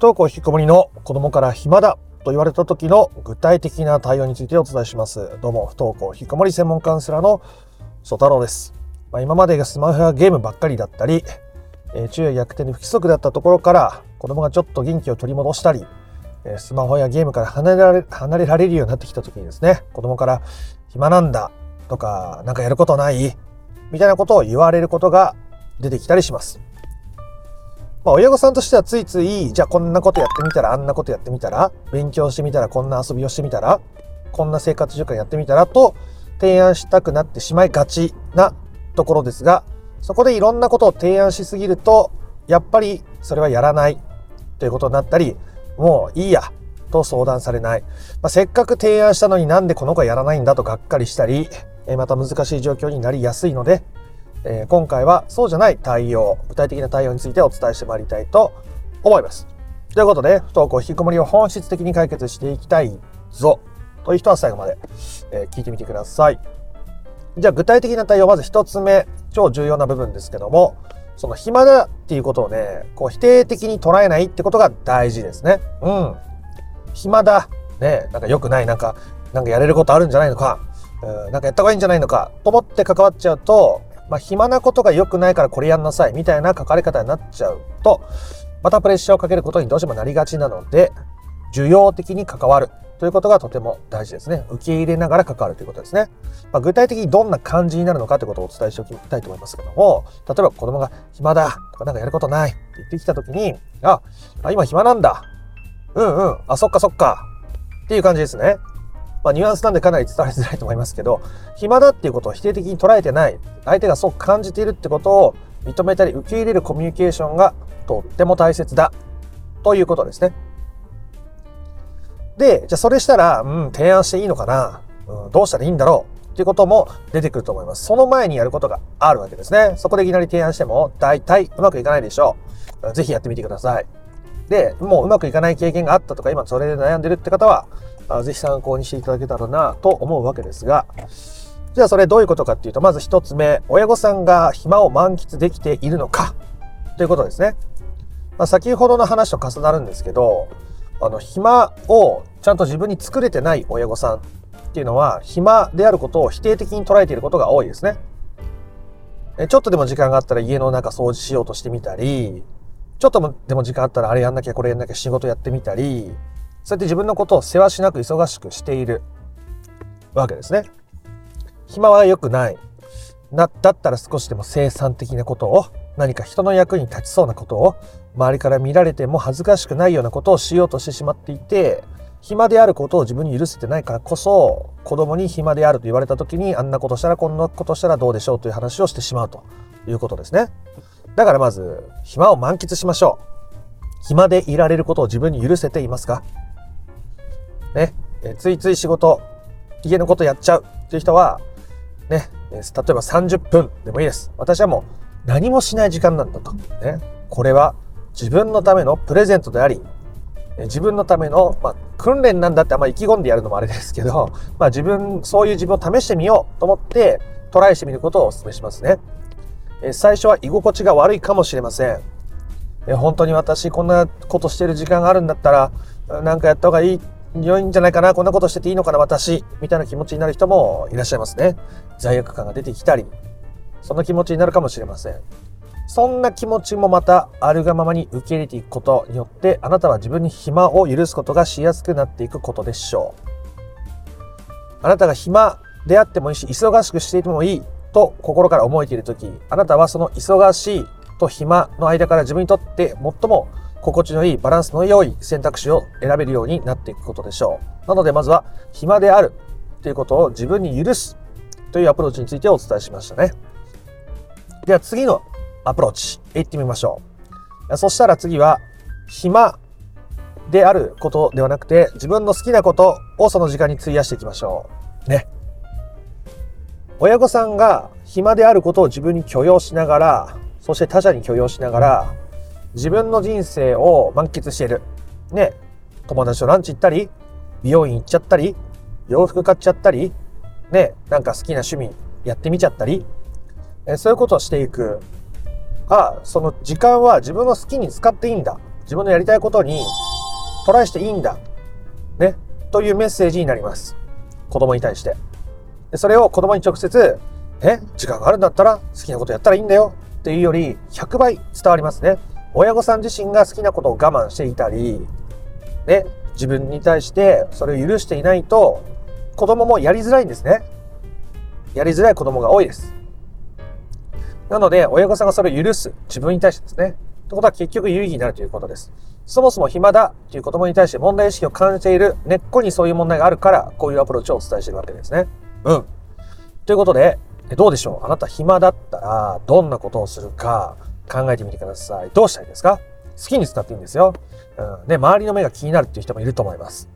不登校引きこもりの子供から暇だと言われた時の具体的な対応についてお伝えします。どうも、不登校引きこもり専門カウンセラーの曽太郎です。まあ、今までがスマホやゲームばっかりだったり、えー、昼夜逆転で不規則だったところから子供がちょっと元気を取り戻したり、えー、スマホやゲームから離れられ離れられるようになってきた時にですね、子供から暇なんだとか、なんかやることないみたいなことを言われることが出てきたりします。まあ、親御さんとしてはついつい、じゃあこんなことやってみたら、あんなことやってみたら、勉強してみたら、こんな遊びをしてみたら、こんな生活習慣やってみたらと提案したくなってしまいがちなところですが、そこでいろんなことを提案しすぎると、やっぱりそれはやらないということになったり、もういいやと相談されない。まあ、せっかく提案したのになんでこの子はやらないんだとがっかりしたり、また難しい状況になりやすいので、えー、今回はそうじゃない対応、具体的な対応についてお伝えしてまいりたいと思います。ということで、不登校引きこもりを本質的に解決していきたいぞという人は最後まで、えー、聞いてみてください。じゃあ具体的な対応、まず一つ目、超重要な部分ですけども、その暇だっていうことをね、こう否定的に捉えないってことが大事ですね。うん。暇だ。ね、なんか良くない、なんか、なんかやれることあるんじゃないのか、うん、なんかやった方がいいんじゃないのか、と思って関わっちゃうと、まあ、暇なことが良くないからこれやんなさいみたいな書かれ方になっちゃうと、またプレッシャーをかけることにどうしてもなりがちなので、需要的に関わるということがとても大事ですね。受け入れながら関わるということですね。まあ、具体的にどんな感じになるのかということをお伝えしておきたいと思いますけども、例えば子供が暇だとかなんかやることないって言ってきたときに、あ、あ今暇なんだ。うんうん。あ、そっかそっか。っていう感じですね。まあ、ニュアンスなんでかなり伝わりづらいと思いますけど、暇だっていうことを否定的に捉えてない、相手がそう感じているってことを認めたり受け入れるコミュニケーションがとっても大切だということですね。で、じゃあそれしたら、うん、提案していいのかな、うん、どうしたらいいんだろう？っていうことも出てくると思います。その前にやることがあるわけですね。そこでいきなり提案しても大体うまくいかないでしょう。ぜひやってみてください。で、もううまくいかない経験があったとか、今それで悩んでるって方は、あぜひ参考にしていただけたらなと思うわけですが、じゃあそれどういうことかっていうと、まず一つ目、親御さんが暇を満喫できているのかということですね。まあ、先ほどの話と重なるんですけど、あの、暇をちゃんと自分に作れてない親御さんっていうのは、暇であることを否定的に捉えていることが多いですね。ちょっとでも時間があったら家の中掃除しようとしてみたり、ちょっとでも時間あったらあれやんなきゃこれやんなきゃ仕事やってみたり、そうやって自分のことをせわしなく忙しくしているわけですね。暇は良くない。な、だったら少しでも生産的なことを、何か人の役に立ちそうなことを、周りから見られても恥ずかしくないようなことをしようとしてしまっていて、暇であることを自分に許せてないからこそ、子供に暇であると言われた時に、あんなことしたらこんなことしたらどうでしょうという話をしてしまうということですね。だからまず、暇を満喫しましょう。暇でいられることを自分に許せていますか？ね、えついつい仕事、家のことやっちゃうっていう人は、ね、例えば30分でもいいです。私はもう何もしない時間なんだと。ね、これは自分のためのプレゼントであり、自分のための、まあ、訓練なんだってあんま意気込んでやるのもあれですけど、まあ自分、そういう自分を試してみようと思ってトライしてみることをお勧めしますね。え最初は居心地が悪いかもしれません。本当に私こんなことしてる時間があるんだったら、なんかやった方がいい良いんじゃないかな、こんなことしてていいのかな、私、みたいな気持ちになる人もいらっしゃいますね。罪悪感が出てきたり、そんな気持ちになるかもしれません。そんな気持ちもまたあるがままに受け入れていくことによって、あなたは自分に暇を許すことがしやすくなっていくことでしょう。あなたが暇であってもいいし、忙しくしていてもいいと心から思えているとき、あなたはその忙しいと暇の間から自分にとって最も心地のいいバランスの良い選択肢を選べるようになっていくことでしょう。なのでまずは暇であるということを自分に許すというアプローチについてお伝えしましたね。では次のアプローチいってみましょう。そしたら次は暇であることではなくて自分の好きなことをその時間に費やしていきましょう。ね。親御さんが暇であることを自分に許容しながら、そして他者に許容しながら、自分の人生を満喫している。ね、友達とランチ行ったり、美容院行っちゃったり、洋服買っちゃったり、ね、なんか好きな趣味やってみちゃったり、えそういうことをしていく。あ、その時間は自分の好きに使っていいんだ。自分のやりたいことにトライしていいんだ。ね。というメッセージになります。子供に対して。でそれを子供に直接、え？時間があるんだったら好きなことやったらいいんだよっていうより100倍伝わりますね。親御さん自身が好きなことを我慢していたり、ね、自分に対してそれを許していないと子供もやりづらいんですね。やりづらい子供が多いです。なので、親御さんがそれを許す。自分に対してですね。ってことは結局有意義になるということです。そもそも暇だという子供に対して問題意識を感じている根っこにそういう問題があるから、こういうアプローチをお伝えしているわけですね。うん。ということで、どうでしょう？あなた暇だったら、どんなことをするか考えてみてください。どうしたいですか？好きに伝っていいんですよ。うん。で、周りの目が気になるっていう人もいると思います。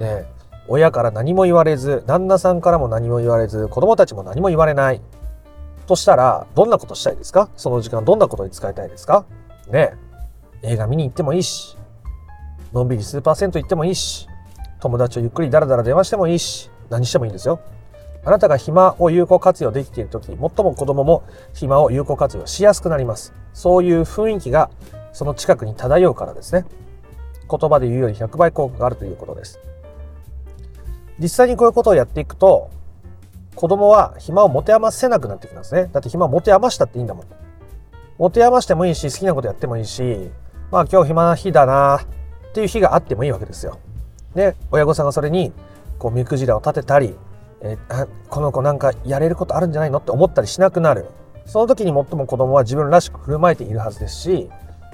ね親から何も言われず、旦那さんからも何も言われず、子供たちも何も言われない。としたら、どんなことしたいですか？その時間どんなことに使いたいですか？ね映画見に行ってもいいし、のんびりスーパー銭湯行ってもいいし、友達とゆっくりダラダラ電話してもいいし、何してもいいんですよ。あなたが暇を有効活用できている時、最も子供も暇を有効活用しやすくなります。そういう雰囲気がその近くに漂うからですね。言葉で言うより100倍効果があるということです。実際にこういうことをやっていくと、子供は暇を持て余せなくなってきますね。だって暇を持て余したっていいんだもん。持て余してもいいし、好きなことやってもいいし、まあ今日暇な日だなっていう日があってもいいわけですよ。で、親御さんがそれに、こう、目くじらを立てたり、えー、この子なんかやれることあるんじゃないのって思ったりしなくなる。その時に最も子供は自分らしく振る舞えているはずですし、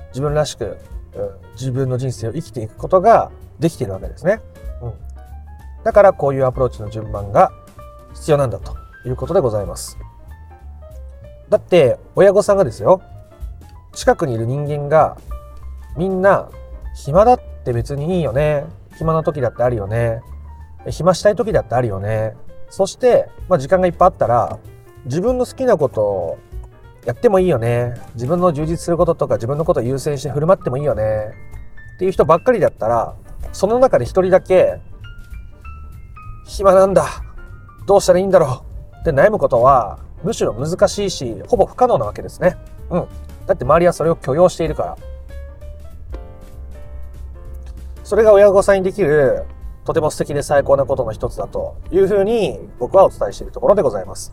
自分らしく、うん、自分の人生を生きていくことができているわけですね。うん。だからこういうアプローチの順番が必要なんだということでございます。だって親御さんがですよ近くにいる人間がみんな暇だって別にいいよね暇な時だってあるよね暇したい時だってあるよねそして、まあ、時間がいっぱいあったら自分の好きなことをやってもいいよね自分の充実することとか自分のことを優先して振る舞ってもいいよねっていう人ばっかりだったらその中で一人だけ暇なんだどうしたらいいんだろうって悩むことはむしろ難しいしほぼ不可能なわけですね。うん。だって周りはそれを許容しているから。それが親御さんにできるとても素敵で最高なことの一つだというふうに僕はお伝えしているところでございます。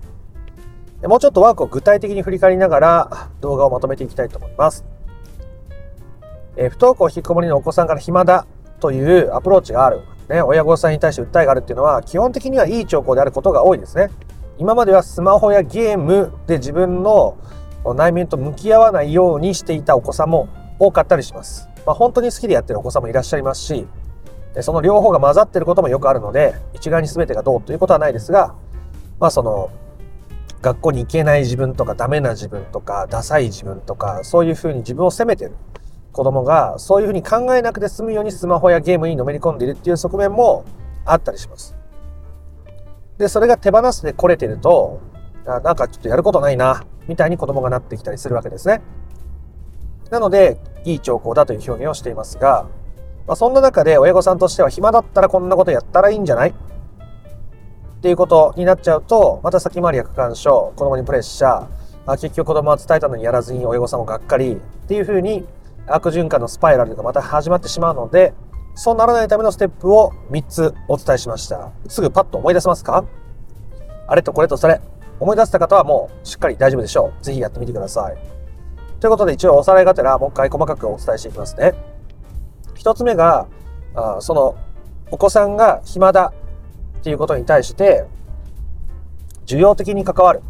もうちょっとワークを具体的に振り返りながら動画をまとめていきたいと思います。え不登校引きこもりのお子さんから暇だというアプローチがある。ね、親御さんに対して訴えがあるっていうのは基本的にはいい兆候であることが多いですね。今まではスマホやゲームで自分の内面と向き合わないようにしていたお子さんも多かったりします。まあ、本当に好きでやってるお子さんもいらっしゃいますし、その両方が混ざってることもよくあるので、一概に全てがどうということはないですが、まあその、学校に行けない自分とかダメな自分とかダサい自分とかそういうふうに自分を責めてる子供がそういうふうに考えなくて済むようにスマホやゲームにのめり込んでいるっていう側面もあったりします。で、それが手放してこれてると、あなんかちょっとやることないな、みたいに子供がなってきたりするわけですね。なので、いい兆候だという表現をしていますが、まあ、そんな中で親御さんとしては暇だったらこんなことやったらいいんじゃない？っていうことになっちゃうと、また先回りや過干渉、子供にプレッシャー、あ結局子供は伝えたのにやらずに親御さんもがっかりっていうふうに悪循環のスパイラルがまた始まってしまうので、そうならないためのステップを3つお伝えしました。すぐパッと思い出せますか？あれとこれとそれ。思い出した方はもうしっかり大丈夫でしょう。ぜひやってみてください。ということで一応おさらいがてらもう一回細かくお伝えしていきますね。1つ目が、あそのお子さんが暇だっていうことに対して需要的に関わる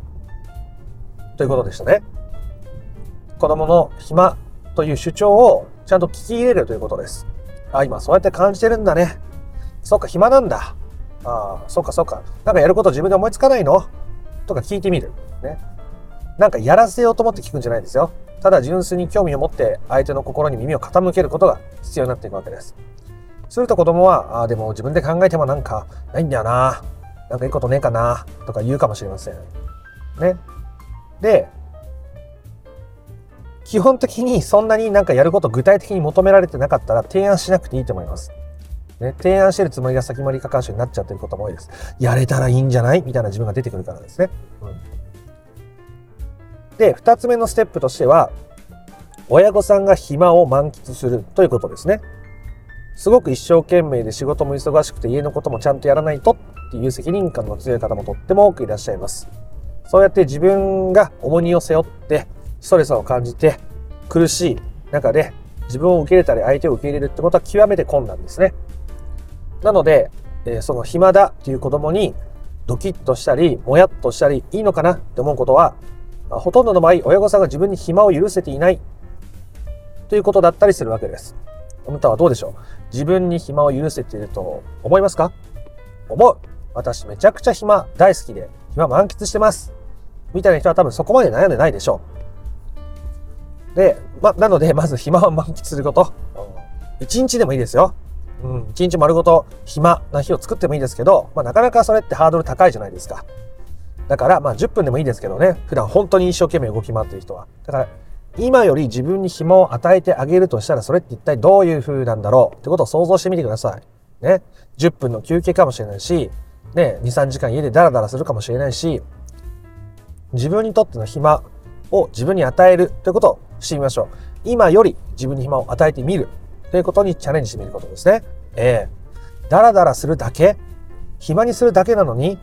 ということでしたね。子供の暇という主張をちゃんと聞き入れるということです。あ、今そうやって感じてるんだね。そっか、暇なんだ。ああ、そっかそっか。なんかやること自分で思いつかないの？とか聞いてみる。ね。なんかやらせようと思って聞くんじゃないですよ。ただ純粋に興味を持って相手の心に耳を傾けることが必要になっていくわけです。すると子供は、ああ、でも自分で考えてもなんかないんだよな。なんかいいことねえかな。とか言うかもしれません。ね。で、基本的にそんなになんかやること具体的に求められてなかったら提案しなくていいと思います。ね、提案してるつもりが先回り過干渉になっちゃってることも多いです。やれたらいいんじゃない？みたいな自分が出てくるからですね。うん、で、二つ目のステップとしては、親御さんが暇を満喫するということですね。すごく一生懸命で仕事も忙しくて家のこともちゃんとやらないとっていう責任感の強い方もとっても多くいらっしゃいます。そうやって自分が重荷を背負ってストレスを感じて苦しい中で自分を受け入れたり相手を受け入れるってことは極めて困難ですね。なので、え、その暇だっていう子供にドキッとしたり、もやっとしたり、いいのかなって思うことは、ほとんどの場合、親御さんが自分に暇を許せていないということだったりするわけです。あなたはどうでしょう？自分に暇を許せていると思いますか？思う。私めちゃくちゃ暇大好きで、暇満喫してます。みたいな人は多分そこまで悩んでないでしょう。で、ま、なので、まず暇を満喫すること。一日でもいいですよ。うん、一日丸ごと暇な日を作ってもいいですけど、まあ、なかなかそれってハードル高いじゃないですか。だから、まあ10分でもいいですけどね、普段本当に一生懸命動き回ってる人は。だから、今より自分に暇を与えてあげるとしたら、それって一体どういう風なんだろうってことを想像してみてください。ね。10分の休憩かもしれないし、ね、2、3時間家でダラダラするかもしれないし、自分にとっての暇を自分に与えるということをしてみましょう。今より自分に暇を与えてみるということにチャレンジしてみることですね。ええー、ダラダラするだけ暇にするだけなのに、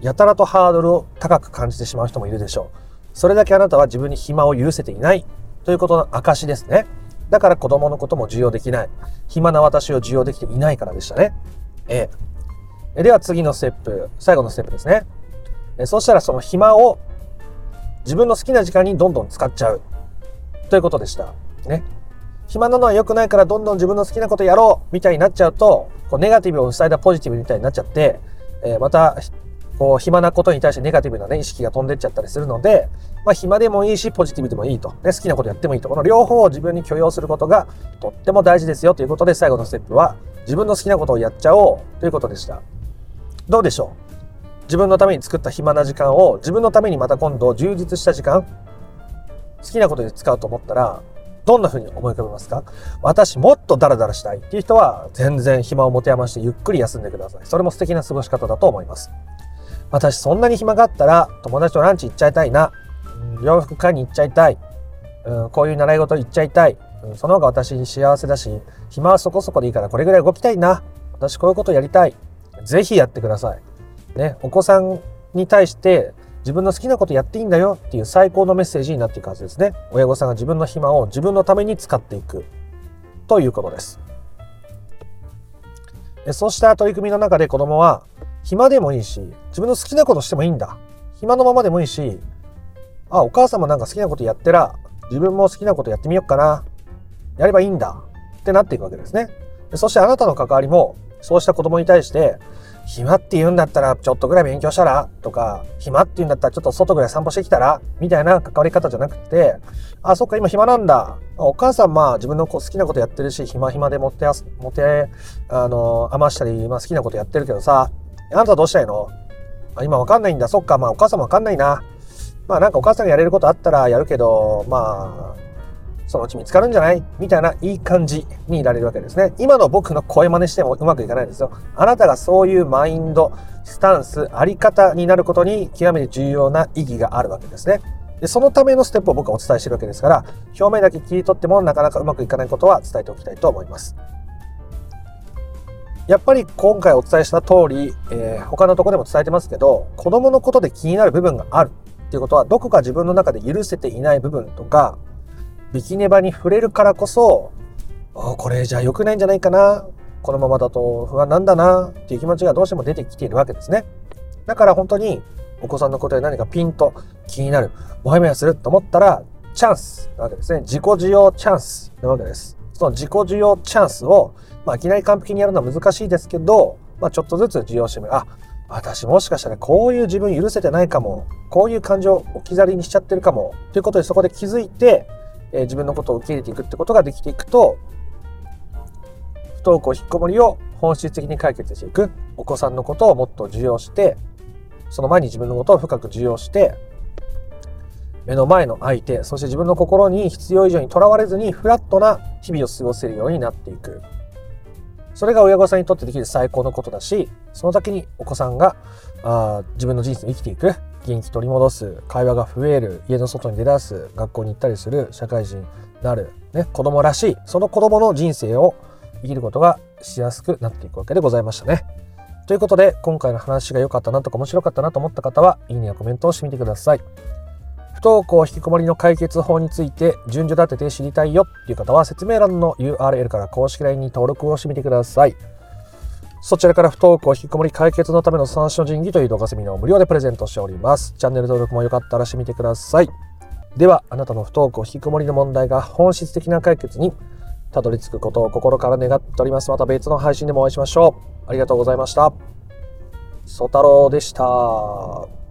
やたらとハードルを高く感じてしまう人もいるでしょう。それだけあなたは自分に暇を許せていないということの証ですね。だから子供のことも受容できない。暇な私を受容できていないからでしたね。ええ。では次のステップ、最後のステップですね。えそしたらその暇を自分の好きな時間にどんどん使っちゃうということでした。ね。暇なのは良くないからどんどん自分の好きなことやろうみたいになっちゃうと、こうネガティブを塞いだポジティブみたいになっちゃって、え、また、こう暇なことに対してネガティブなね、意識が飛んでっちゃったりするので、まあ暇でもいいし、ポジティブでもいいと。ね、好きなことやってもいいと。この両方を自分に許容することがとっても大事ですよということで、最後のステップは、自分の好きなことをやっちゃおうということでした。どうでしょう？自分のために作った暇な時間を自分のためにまた今度充実した時間好きなことで使うと思ったらどんな風に思い浮かべますか？私もっとダラダラしたいっていう人は全然暇を持て余してゆっくり休んでください。それも素敵な過ごし方だと思います。私そんなに暇があったら友達とランチ行っちゃいたいな。洋服買いに行っちゃいたい。うん、こういう習い事行っちゃいたい。うん、その方が私に幸せだし、暇はそこそこでいいからこれぐらい動きたいな。私こういうことやりたい。ぜひやってください。ね、お子さんに対して自分の好きなことやっていいんだよっていう最高のメッセージになっていくはずですね。親御さんが自分の暇を自分のために使っていくということです。そうした取り組みの中で子供は暇でもいいし、自分の好きなことしてもいいんだ。暇のままでもいいし、あ、お母さんもなんか好きなことやってら、自分も好きなことやってみようかな。やればいいんだ。ってなっていくわけですね。そしてあなたの関わりも、そうした子供に対して、暇って言うんだったらちょっとぐらい勉強したらとか、暇って言うんだったらちょっと外ぐらい散歩してきたらみたいな関わり方じゃなくて、あ、そっか今暇なんだ。お母さんまあ自分の好きなことやってるし、暇暇で持ってす、持て、あの、余したり、まあ好きなことやってるけどさ、あなたどうしたいの？あ今わかんないんだ。そっか、まあお母さんもわかんないな。まあなんかお母さんがやれることあったらやるけど、まあ、そのうち見つかるんじゃない？みたいないい感じにいられるわけですね。今の僕の声真似してもうまくいかないですよ。あなたがそういうマインド、スタンス、あり方になることに極めて重要な意義があるわけですね。で、そのためのステップを僕はお伝えしてるわけですから、表面だけ切り取ってもなかなかうまくいかないことは伝えておきたいと思います。やっぱり今回お伝えした通り、えー、他のとこでも伝えてますけど、子供のことで気になる部分があるっていうことは、どこか自分の中で許せていない部分とか、ビキネバに触れるからこそ、これじゃ良くないんじゃないかな。このままだと不安なんだなっていう気持ちがどうしても出てきているわけですね。だから本当にお子さんのことで何かピンと気になる、もやもやすると思ったら、チャンスなわけですね。自己需要チャンスなわけです。その自己需要チャンスを、まあ、いきなり完璧にやるのは難しいですけど、まあ、ちょっとずつ需要してみる。あ、私もしかしたらこういう自分許せてないかも、こういう感情置き去りにしちゃってるかも、ということでそこで気づいて、えー、自分のことを受け入れていくってことができていくと、不登校引っこもりを本質的に解決していく。お子さんのことをもっと受容して、その前に自分のことを深く受容して、目の前の相手、そして自分の心に必要以上にとらわれずにフラットな日々を過ごせるようになっていく。それが親御さんにとってできる最高のことだし、その時にお子さんがあ自分の人生を生きていく。元気取り戻す会話が増える家の外に出だす学校に行ったりする社会人なる、ね、子供らしい、その子供の人生を生きることがしやすくなっていくわけでございましたね。ということで、今回の話が良かったなとか面白かったなと思った方は、いいねやコメントをしてみてください。不登校引きこもりの解決法について順序立てて知りたいよっていう方は説明欄の URL から公式 LINE に登録をしてみてください。そちらから不登校引きこもり解決のための三種の神器という動画セミナーを無料でプレゼントしております。チャンネル登録もよかったらしてみてください。では、あなたの不登校引きこもりの問題が本質的な解決にたどり着くことを心から願っております。また別の配信でもお会いしましょう。ありがとうございました。ソ太郎でした。